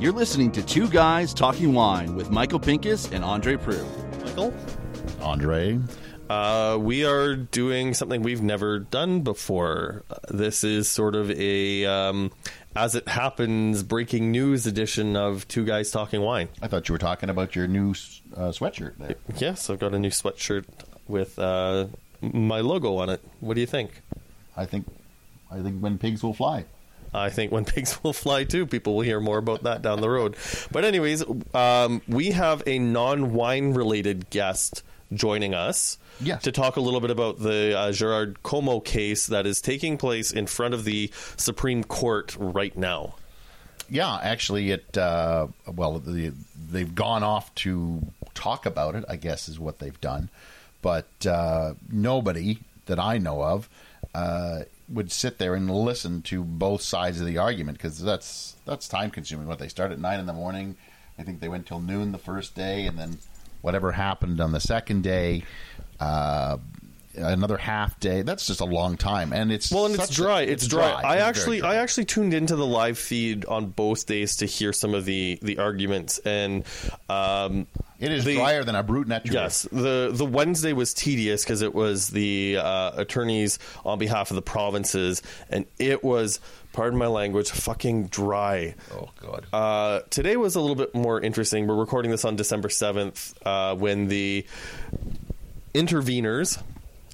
You're listening to Two Guys Talking Wine with Michael Pinkus and Andre Proulx. Michael? Andre. Uh, we are doing something we've never done before. Uh, this is sort of a, um, as it happens, breaking news edition of Two Guys Talking Wine. I thought you were talking about your new uh, sweatshirt there. Yes, I've got a new sweatshirt with uh, my logo on it. What do you think? I think, I think when pigs will fly. I think when pigs will fly too, people will hear more about that down the road. But anyways, um, we have a non-wine related guest joining us Yes. to talk a little bit about the uh, Gerard Comeau case that is taking place in front of the Supreme Court right now. Yeah, actually, it uh, well, the, they've gone off to talk about it. I guess is what they've done, but uh, nobody that I know of uh, would sit there and listen to both sides of the argument because that's that's time consuming. What they start at nine in the morning, I think they went till noon the first day, and then whatever happened on the second day. Uh, Another half day. That's just a long time, and it's Well, and it's such a- dry. It's, dry. I It's actually, dry. I actually tuned into the live feed on both days to hear some of the the arguments, and um, it is the- drier than a brut natural. Yes, the the Wednesday was tedious because it was the uh, attorneys on behalf of the provinces, and it was, pardon my language, fucking dry. Oh God. Uh, today was a little bit more interesting. We're recording this on December seventh, uh, when the interveners.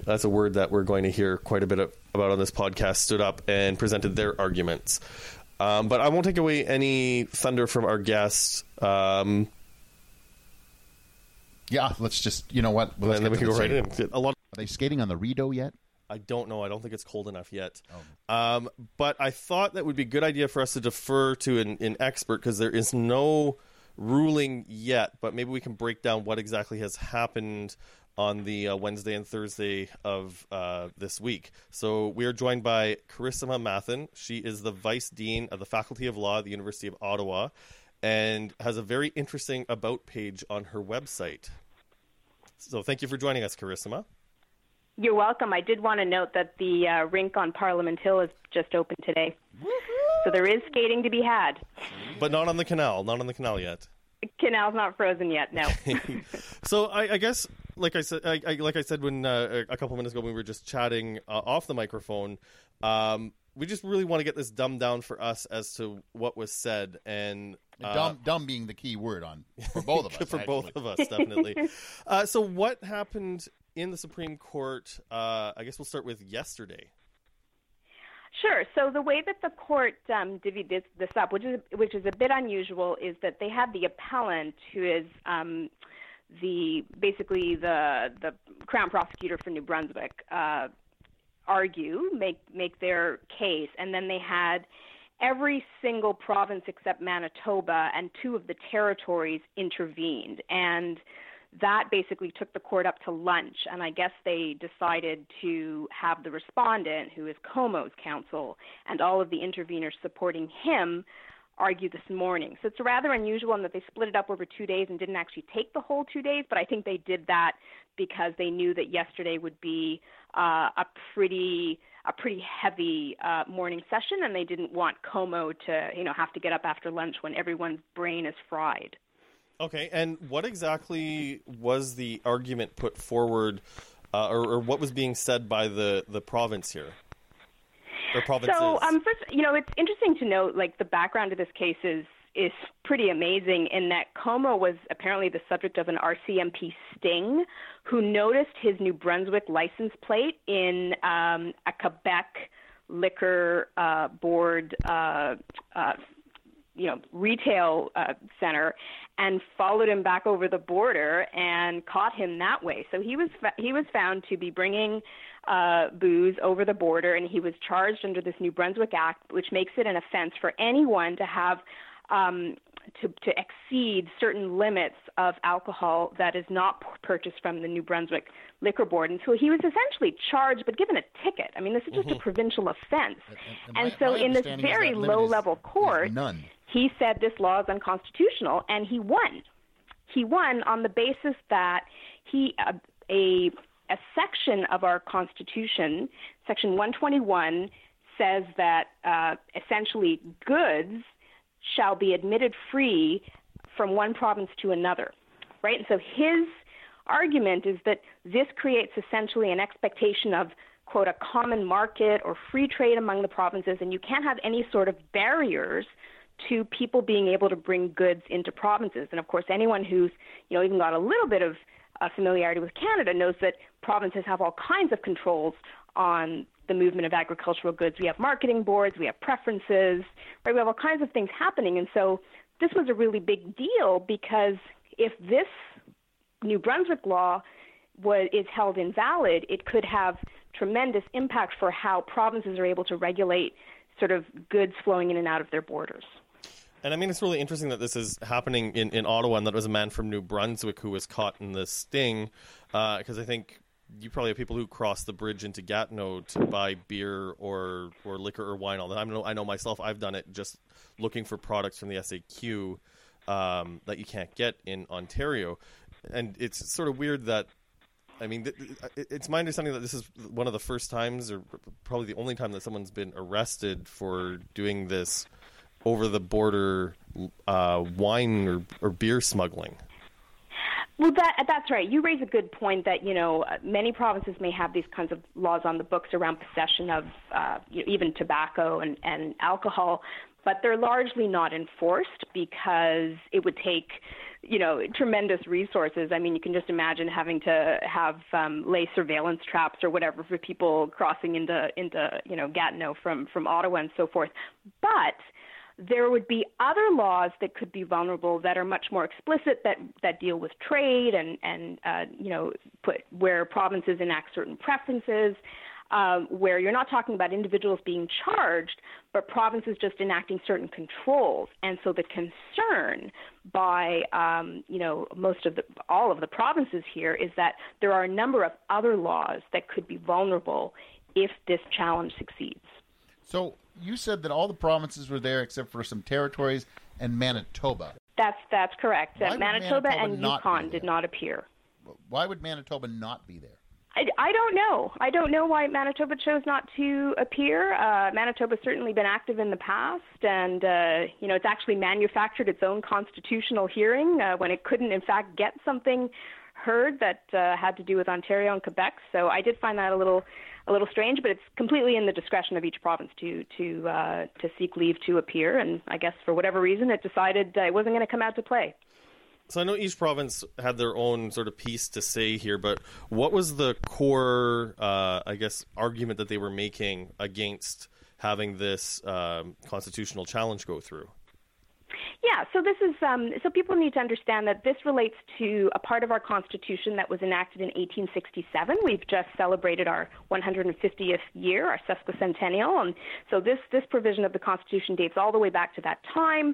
That's a word that we're going to hear quite a bit of, about on this podcast. Stood up and presented their arguments, um, but I won't take away any thunder from our guests. Um, Yeah, let's just you know what? Well, and then we can go right in. A lot. Are they skating on the Rideau yet? I don't know. I don't think it's cold enough yet. Um, but I thought that would be a good idea for us to defer to an, an expert because there is no ruling yet. But maybe we can break down what exactly has happened on the uh, Wednesday and Thursday of uh, this week. So we are joined by Carissima Mathen. She is the Vice Dean of the Faculty of Law at the University of Ottawa and has a very interesting about page on her website. So thank you for joining us, Carissima. You're welcome. I did want to note that the uh, rink on Parliament Hill is just open today. So there is skating to be had. But not on the canal, not on the canal yet. The canal's not frozen yet, no. So I, I guess, like I said, I, I, like I said when uh, a couple minutes ago when we were just chatting uh, off the microphone, um, we just really want to get this dumbed down for us as to what was said and. Uh, dumb, dumb being the key word on for both of us. for both of us, definitely. uh, so, what happened in the Supreme Court? Uh, I guess we'll start with yesterday. Sure. So the way that the court um, divvied this, this up, which is which is a bit unusual, is that they had the appellant, who is um, the basically the the crown prosecutor for New Brunswick, uh, argue, make make their case, and then they had every single province except Manitoba and two of the territories intervened, and that basically took the court up to lunch. And I guess they decided to have the respondent, who is Comeau's counsel, and all of the interveners supporting him argue this morning. So it's rather unusual in that they split it up over two days and didn't actually take the whole two days, but I think they did that because they knew that yesterday would be uh, a pretty a pretty heavy uh, morning session, and they didn't want Comeau to you know have to get up after lunch when everyone's brain is fried. Okay, and what exactly was the argument put forward, uh, or, or what was being said by the, the province here? Or provinces? So, um, first, you know, it's interesting to note, like, the background of this case is is pretty amazing in that Comeau was apparently the subject of an RCMP sting, who noticed his New Brunswick license plate in um, a Quebec liquor uh, board. Uh, uh, you know, retail uh, center, and followed him back over the border and caught him that way. So he was fa- he was found to be bringing uh, booze over the border, and he was charged under this New Brunswick Act, which makes it an offense for anyone to have um, to, to exceed certain limits of alcohol that is not purchased from the New Brunswick Liquor Board. And so he was essentially charged, but given a ticket. I mean, this is just a provincial offense. And And my- so, my in this very that limit is- low level court, none. he said this law is unconstitutional, and he won. He won on the basis that he uh, a a section of our Constitution, Section 121, says that uh, essentially goods shall be admitted free from one province to another, right? And so his argument is that this creates essentially an expectation of quote a common market or free trade among the provinces and you can't have any sort of barriers to people being able to bring goods into provinces and of course anyone who's you know even got a little bit of uh, familiarity with Canada knows that provinces have all kinds of controls on the movement of agricultural goods. We have marketing boards, we have preferences, right? We have all kinds of things happening. And so this was a really big deal because if this New Brunswick law was, is held invalid, it could have tremendous impact for how provinces are able to regulate sort of goods flowing in and out of their borders. And I mean, it's really interesting that this is happening in, in Ottawa and that it was a man from New Brunswick who was caught in this sting. Because uh, I think you probably have people who cross the bridge into Gatineau to buy beer or, or liquor or wine. All the time. I know, I know myself, I've done it just looking for products from the SAQ um, that you can't get in Ontario. And it's sort of weird that I mean, it's my understanding that this is one of the first times, or probably the only time, that someone's been arrested for doing this over the border uh, wine or, or beer smuggling. Well, that that's right. You raise a good point that you know many provinces may have these kinds of laws on the books around possession of uh, you know, even tobacco and, and alcohol, but they're largely not enforced because it would take you know tremendous resources. I mean, you can just imagine having to have um, lay surveillance traps or whatever for people crossing into into you know Gatineau from from Ottawa and so forth. But there would be other laws that could be vulnerable that are much more explicit that that deal with trade and and uh, you know put where provinces enact certain preferences. Um, where you're not talking about individuals being charged, but provinces just enacting certain controls. And so the concern by um, you know most of the all of the provinces here is that there are a number of other laws that could be vulnerable if this challenge succeeds. So you said that all the provinces were there except for some territories and Manitoba. That's that's correct. Manitoba, Manitoba, and Yukon did not appear. Why would Manitoba not be there? I, I don't know. I don't know why Manitoba chose not to appear. Uh, Manitoba's certainly been active in the past, and uh, you know it's actually manufactured its own constitutional hearing uh, when it couldn't, in fact, get something heard that uh, had to do with Ontario and Quebec. So I did find that a little a little strange, but it's completely in the discretion of each province to to uh, to seek leave to appear. And I guess for whatever reason, it decided uh, it wasn't going to come out to play. So I know each province had their own sort of piece to say here, but what was the core, uh, I guess, argument that they were making against having this um, constitutional challenge go through? Yeah, so this is um, so people need to understand that this relates to a part of our Constitution that was enacted in 1867. We've just celebrated our 150th year, our sesquicentennial, and so this this provision of the Constitution dates all the way back to that time,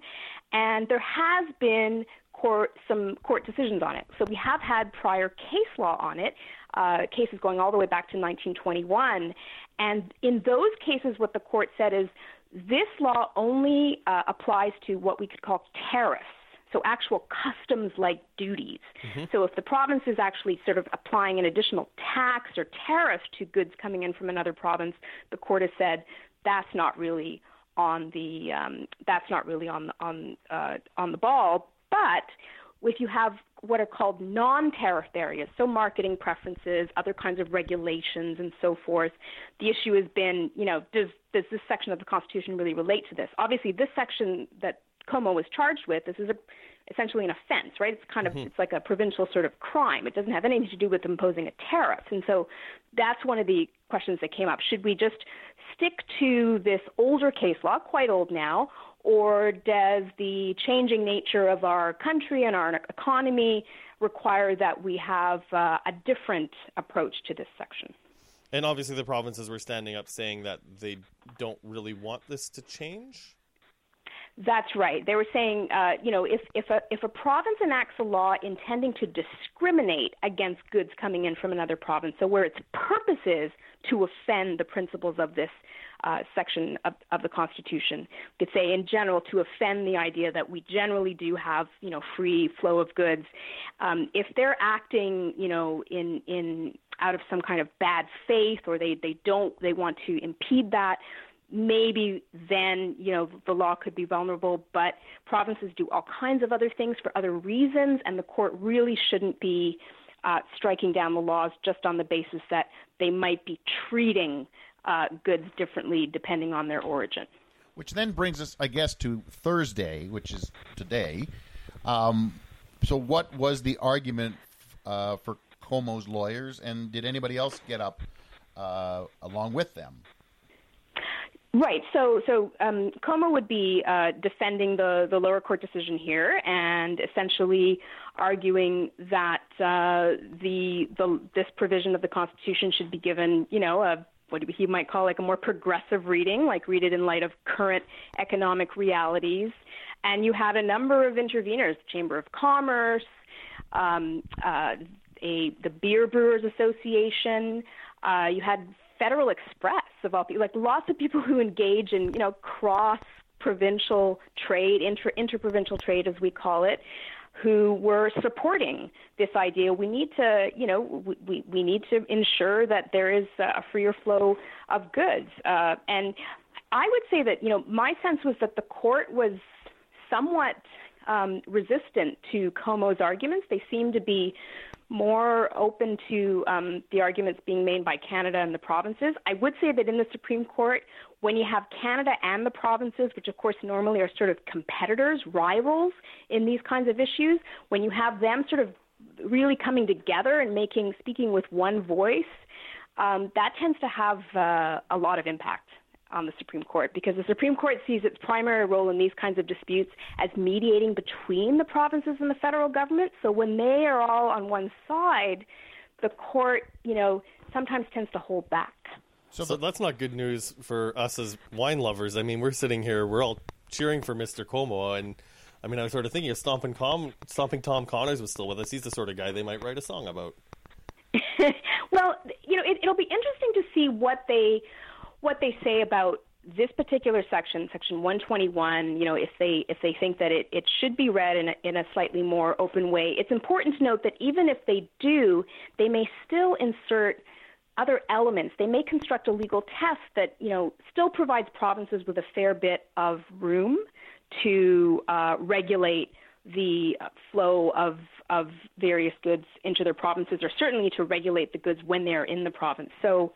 and there has been court some court decisions on it. So we have had prior case law on it, uh, cases going all the way back to 1921, and in those cases, what the court said is this law only uh, applies to what we could call tariffs, so actual customs like duties. Mm-hmm. So if the province is actually sort of applying an additional tax or tariff to goods coming in from another province, the court has said that's not really on the um, that's not really on the, on uh, on the ball. But if you have what are called non-tariff areas, so marketing preferences, other kinds of regulations, and so forth. The issue has been, you know, does does this section of the Constitution really relate to this? Obviously, this section that Comeau was charged with, this is a, essentially an offense, right? It's kind of mm-hmm. it's like a provincial sort of crime. It doesn't have anything to do with imposing a tariff, and so that's one of the questions that came up. Should we just stick to this older case law, quite old now, or does the changing nature of our country and our economy require that we have uh, a different approach to this section? And obviously, the provinces were standing up saying that they don't really want this to change. That's right. They were saying, uh, you know, if, if, a, if a province enacts a law intending to discriminate against goods coming in from another province, so where its purpose is to offend the principles of this uh, section of, of the Constitution. Could say, in general, to offend the idea that we generally do have, you know, free flow of goods. Um, if they're acting, you know, in in out of some kind of bad faith, or they they don't they want to impede that, maybe then you know the law could be vulnerable. But provinces do all kinds of other things for other reasons, and the court really shouldn't be uh, striking down the laws just on the basis that they might be treating uh, goods differently depending on their origin. Which then brings us, I guess, to Thursday, which is today. Um, so, what was the argument uh, for Comeau's lawyers, and did anybody else get up uh, along with them? Right. So, so um, Comeau would be uh, defending the, the lower court decision here, and essentially arguing that uh, the, the this provision of the Constitution should be given, you know, a what he might call like a more progressive reading, like read it in light of current economic realities. And you had a number of interveners, Chamber of Commerce, um, uh, a the Beer Brewers Association. Uh, you had Federal Express of all people, like lots of people who engage in you know cross provincial trade, inter interprovincial trade as we call it who were supporting this idea. We need to, you know, we, we need to ensure that there is a freer flow of goods. Uh, and I would say that, you know, my sense was that the court was somewhat um, resistant to Comeau's arguments. They seemed to be more open to um, the arguments being made by Canada and the provinces. I would say that in the Supreme Court, when you have Canada and the provinces, which of course normally are sort of competitors, rivals in these kinds of issues, when you have them sort of really coming together and making speaking with one voice, um, that tends to have uh, a lot of impact on the Supreme Court because the Supreme Court sees its primary role in these kinds of disputes as mediating between the provinces and the federal government. So when they are all on one side, the court, you know, sometimes tends to hold back. So, so that's not good news for us as wine lovers. I mean, we're sitting here, we're all cheering for Mr. Comeau, and I mean, I was sort of thinking if Stomping, Com- Stomping Tom Connors was still with us, he's the sort of guy they might write a song about. well, you know, it, it'll be interesting to see what they what they say about this particular section, section 121, you know, if they if they think that it, it should be read in a, in a slightly more open way, it's important to note that even if they do, they may still insert other elements. They may construct a legal test that you know still provides provinces with a fair bit of room to uh, regulate the flow of of various goods into their provinces, or certainly to regulate the goods when they are in the province. So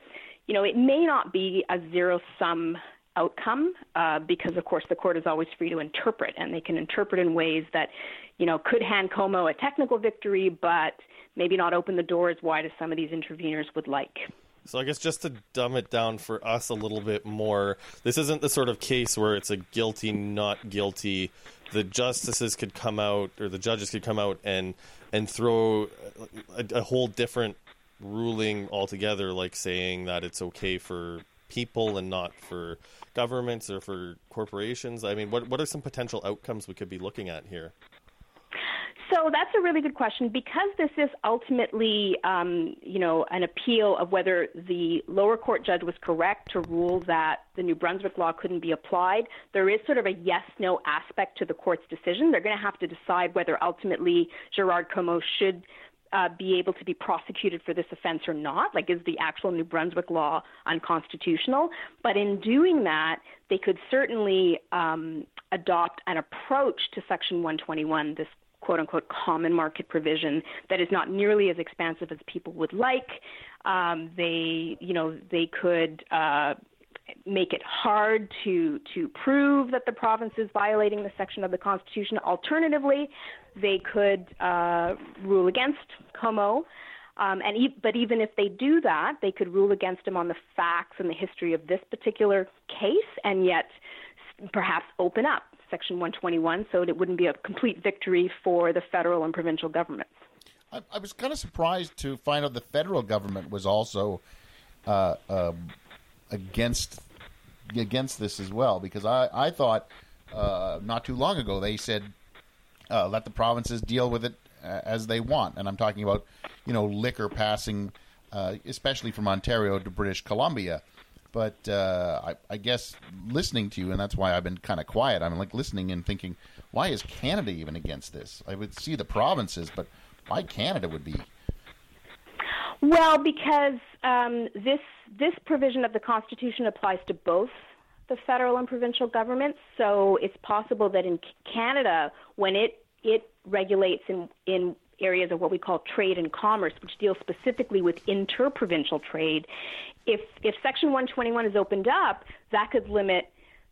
you know, it may not be a zero sum outcome uh, because, of course, the court is always free to interpret, and they can interpret in ways that, you know, could hand Comeau a technical victory, but maybe not open the door as wide as some of these interveners would like. So I guess just to dumb it down for us a little bit more, this isn't the sort of case where it's a guilty, not guilty. The justices could come out, or the judges could come out and and throw a, a whole different ruling altogether, like saying that it's okay for people and not for governments or for corporations? I mean, what what are some potential outcomes we could be looking at here? So that's a really good question because this is ultimately, um, you know, an appeal of whether the lower court judge was correct to rule that the New Brunswick law couldn't be applied. There is sort of a yes/no aspect to the court's decision. They're going to have to decide whether ultimately Gerard Comeau should uh, be able to be prosecuted for this offense or not? Like, is the actual New Brunswick law unconstitutional? But in doing that, they could certainly um, adopt an approach to Section 121, this quote unquote common market provision that is not nearly as expansive as people would like. Um, they, you know, they could. Uh, make it hard to to prove that the province is violating the section of the Constitution. Alternatively, they could uh, rule against Comeau. Um, and e- but even if they do that, they could rule against him on the facts and the history of this particular case, and yet perhaps open up Section 121 so it wouldn't be a complete victory for the federal and provincial governments. I, I was kind of surprised to find out the federal government was also uh, uh, against against this as well, because I I thought uh, not too long ago they said uh, let the provinces deal with it uh, as they want. And I'm talking about, you know, liquor passing, uh, especially from Ontario to British Columbia. But uh, I, I, guess listening to you, and that's why I've been kind of quiet. I'm like listening and thinking, why is Canada even against this? I would see the provinces, but why Canada would be? Well, because um, this this provision of the Constitution applies to both the federal and provincial governments. So it's possible that in Canada, when it it regulates in in areas of what we call trade and commerce, which deals specifically with interprovincial trade, if if Section 121 is opened up, that could limit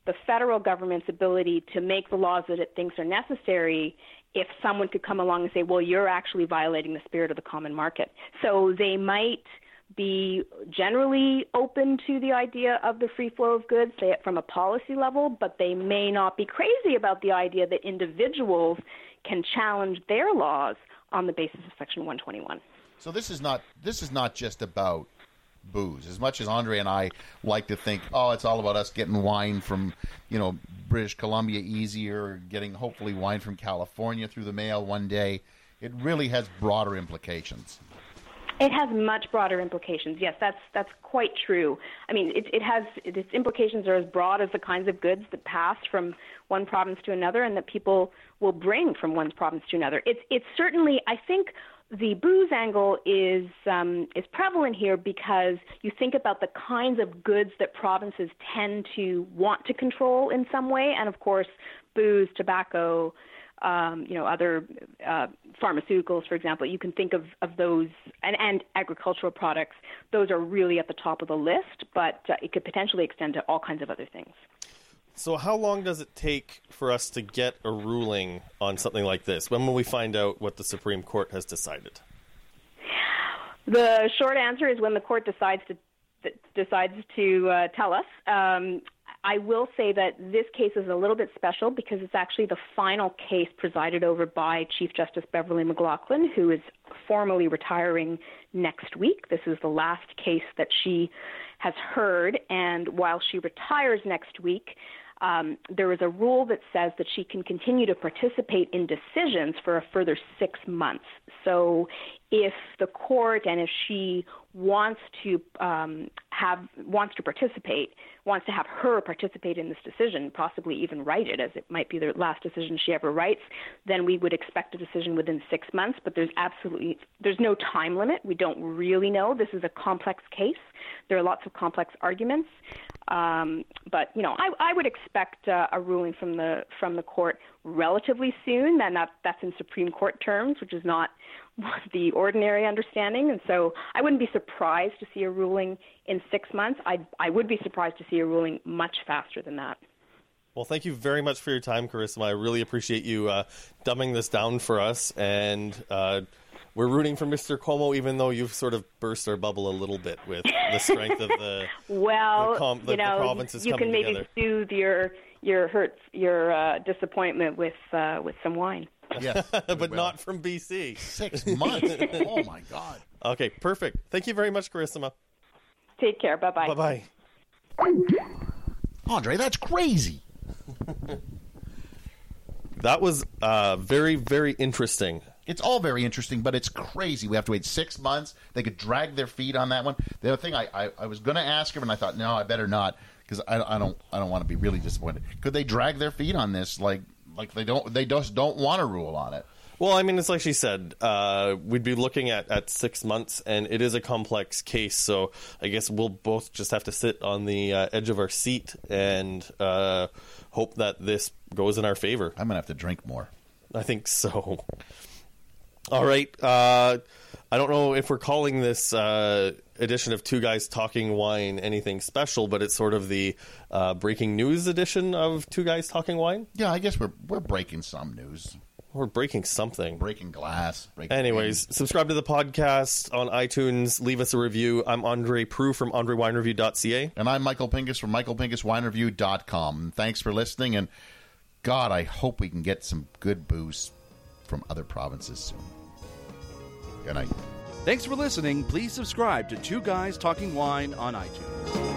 the federal government's ability to make the laws that it thinks are necessary if someone could come along and say, well, you're actually violating the spirit of the common market. So they might be generally open to the idea of the free flow of goods, say it from a policy level, but they may not be crazy about the idea that individuals can challenge their laws on the basis of Section 121. So this is not this is not just about booze. As much as Andre and I like to think, oh, it's all about us getting wine from, you know, British Columbia easier, getting hopefully wine from California through the mail one day. It really has broader implications. It has much broader implications. Yes, that's that's quite true. I mean, it, it has its implications are as broad as the kinds of goods that pass from one province to another, and that people will bring from one province to another. It's it's certainly, I think, the booze angle is um, is prevalent here because you think about the kinds of goods that provinces tend to want to control in some way, and of course, booze, tobacco, um, you know, other uh, pharmaceuticals, for example. You can think of, of those and, and agricultural products. Those are really at the top of the list, but uh, it could potentially extend to all kinds of other things. So, how long does it take for us to get a ruling on something like this? When will we find out what the Supreme Court has decided? The short answer is when the court decides to decides to uh, tell us. Um, I will say that this case is a little bit special because it's actually the final case presided over by Chief Justice Beverley McLachlin, who is formally retiring next week. This is the last case that she has heard, and while she retires next week, um, there is a rule that says that she can continue to participate in decisions for a further six months. So, if the court and if she wants to um, have wants to participate, wants to have her participate in this decision, possibly even write it, as it might be the last decision she ever writes, then we would expect a decision within six months. But there's absolutely there's no time limit. We don't really know. This is a complex case. There are lots of complex arguments, um, but you know I, I would expect uh, a ruling from the from the court relatively soon. Then that that's in Supreme Court terms, which is not the ordinary understanding. And so I wouldn't be surprised to see a ruling in six months. I, I would be surprised to see a ruling much faster than that. Well, thank you very much for your time, Carissima. I really appreciate you uh, dumbing this down for us. And uh, we're rooting for Mr. Comeau, even though you've sort of burst our bubble a little bit with the strength of the well, the, com- the, you know, the provinces you can maybe together. soothe your your hurt your uh, disappointment with uh, with some wine. Yes, but not from BC. six months. oh my God! Okay, perfect. Thank you very much, Carissima. Take care. Bye bye. Bye bye. Andre, that's crazy. That was uh, very, very interesting. It's all very interesting, but it's crazy. We have to wait six months. They could drag their feet on that one. The other thing I, I, I was going to ask him, and I thought, no, I better not, because I, I don't I don't want to be really disappointed. Could they drag their feet on this like like they don't they just don't want to rule on it? Well, I mean, it's like she said, uh, we'd be looking at, at six months, and it is a complex case. So I guess we'll both just have to sit on the uh, edge of our seat and uh, hope that this goes in our favor. I'm gonna have to drink more. I think so. All right. Uh, I don't know if we're calling this uh, edition of Two Guys Talking Wine anything special, but it's sort of the uh, breaking news edition of Two Guys Talking Wine. Yeah, I guess we're we're breaking some news, We're breaking something. breaking glass. Breaking Anyways, subscribe to the podcast on iTunes. Leave us a review. I'm Andre Proulx from AndreWineReview.ca. And I'm Michael Pinkus from MichaelPinkusWineReview.com. Thanks for listening, and God, I hope we can get some good booze from other provinces soon. Good night. Thanks for listening. Please subscribe to Two Guys Talking Wine on iTunes.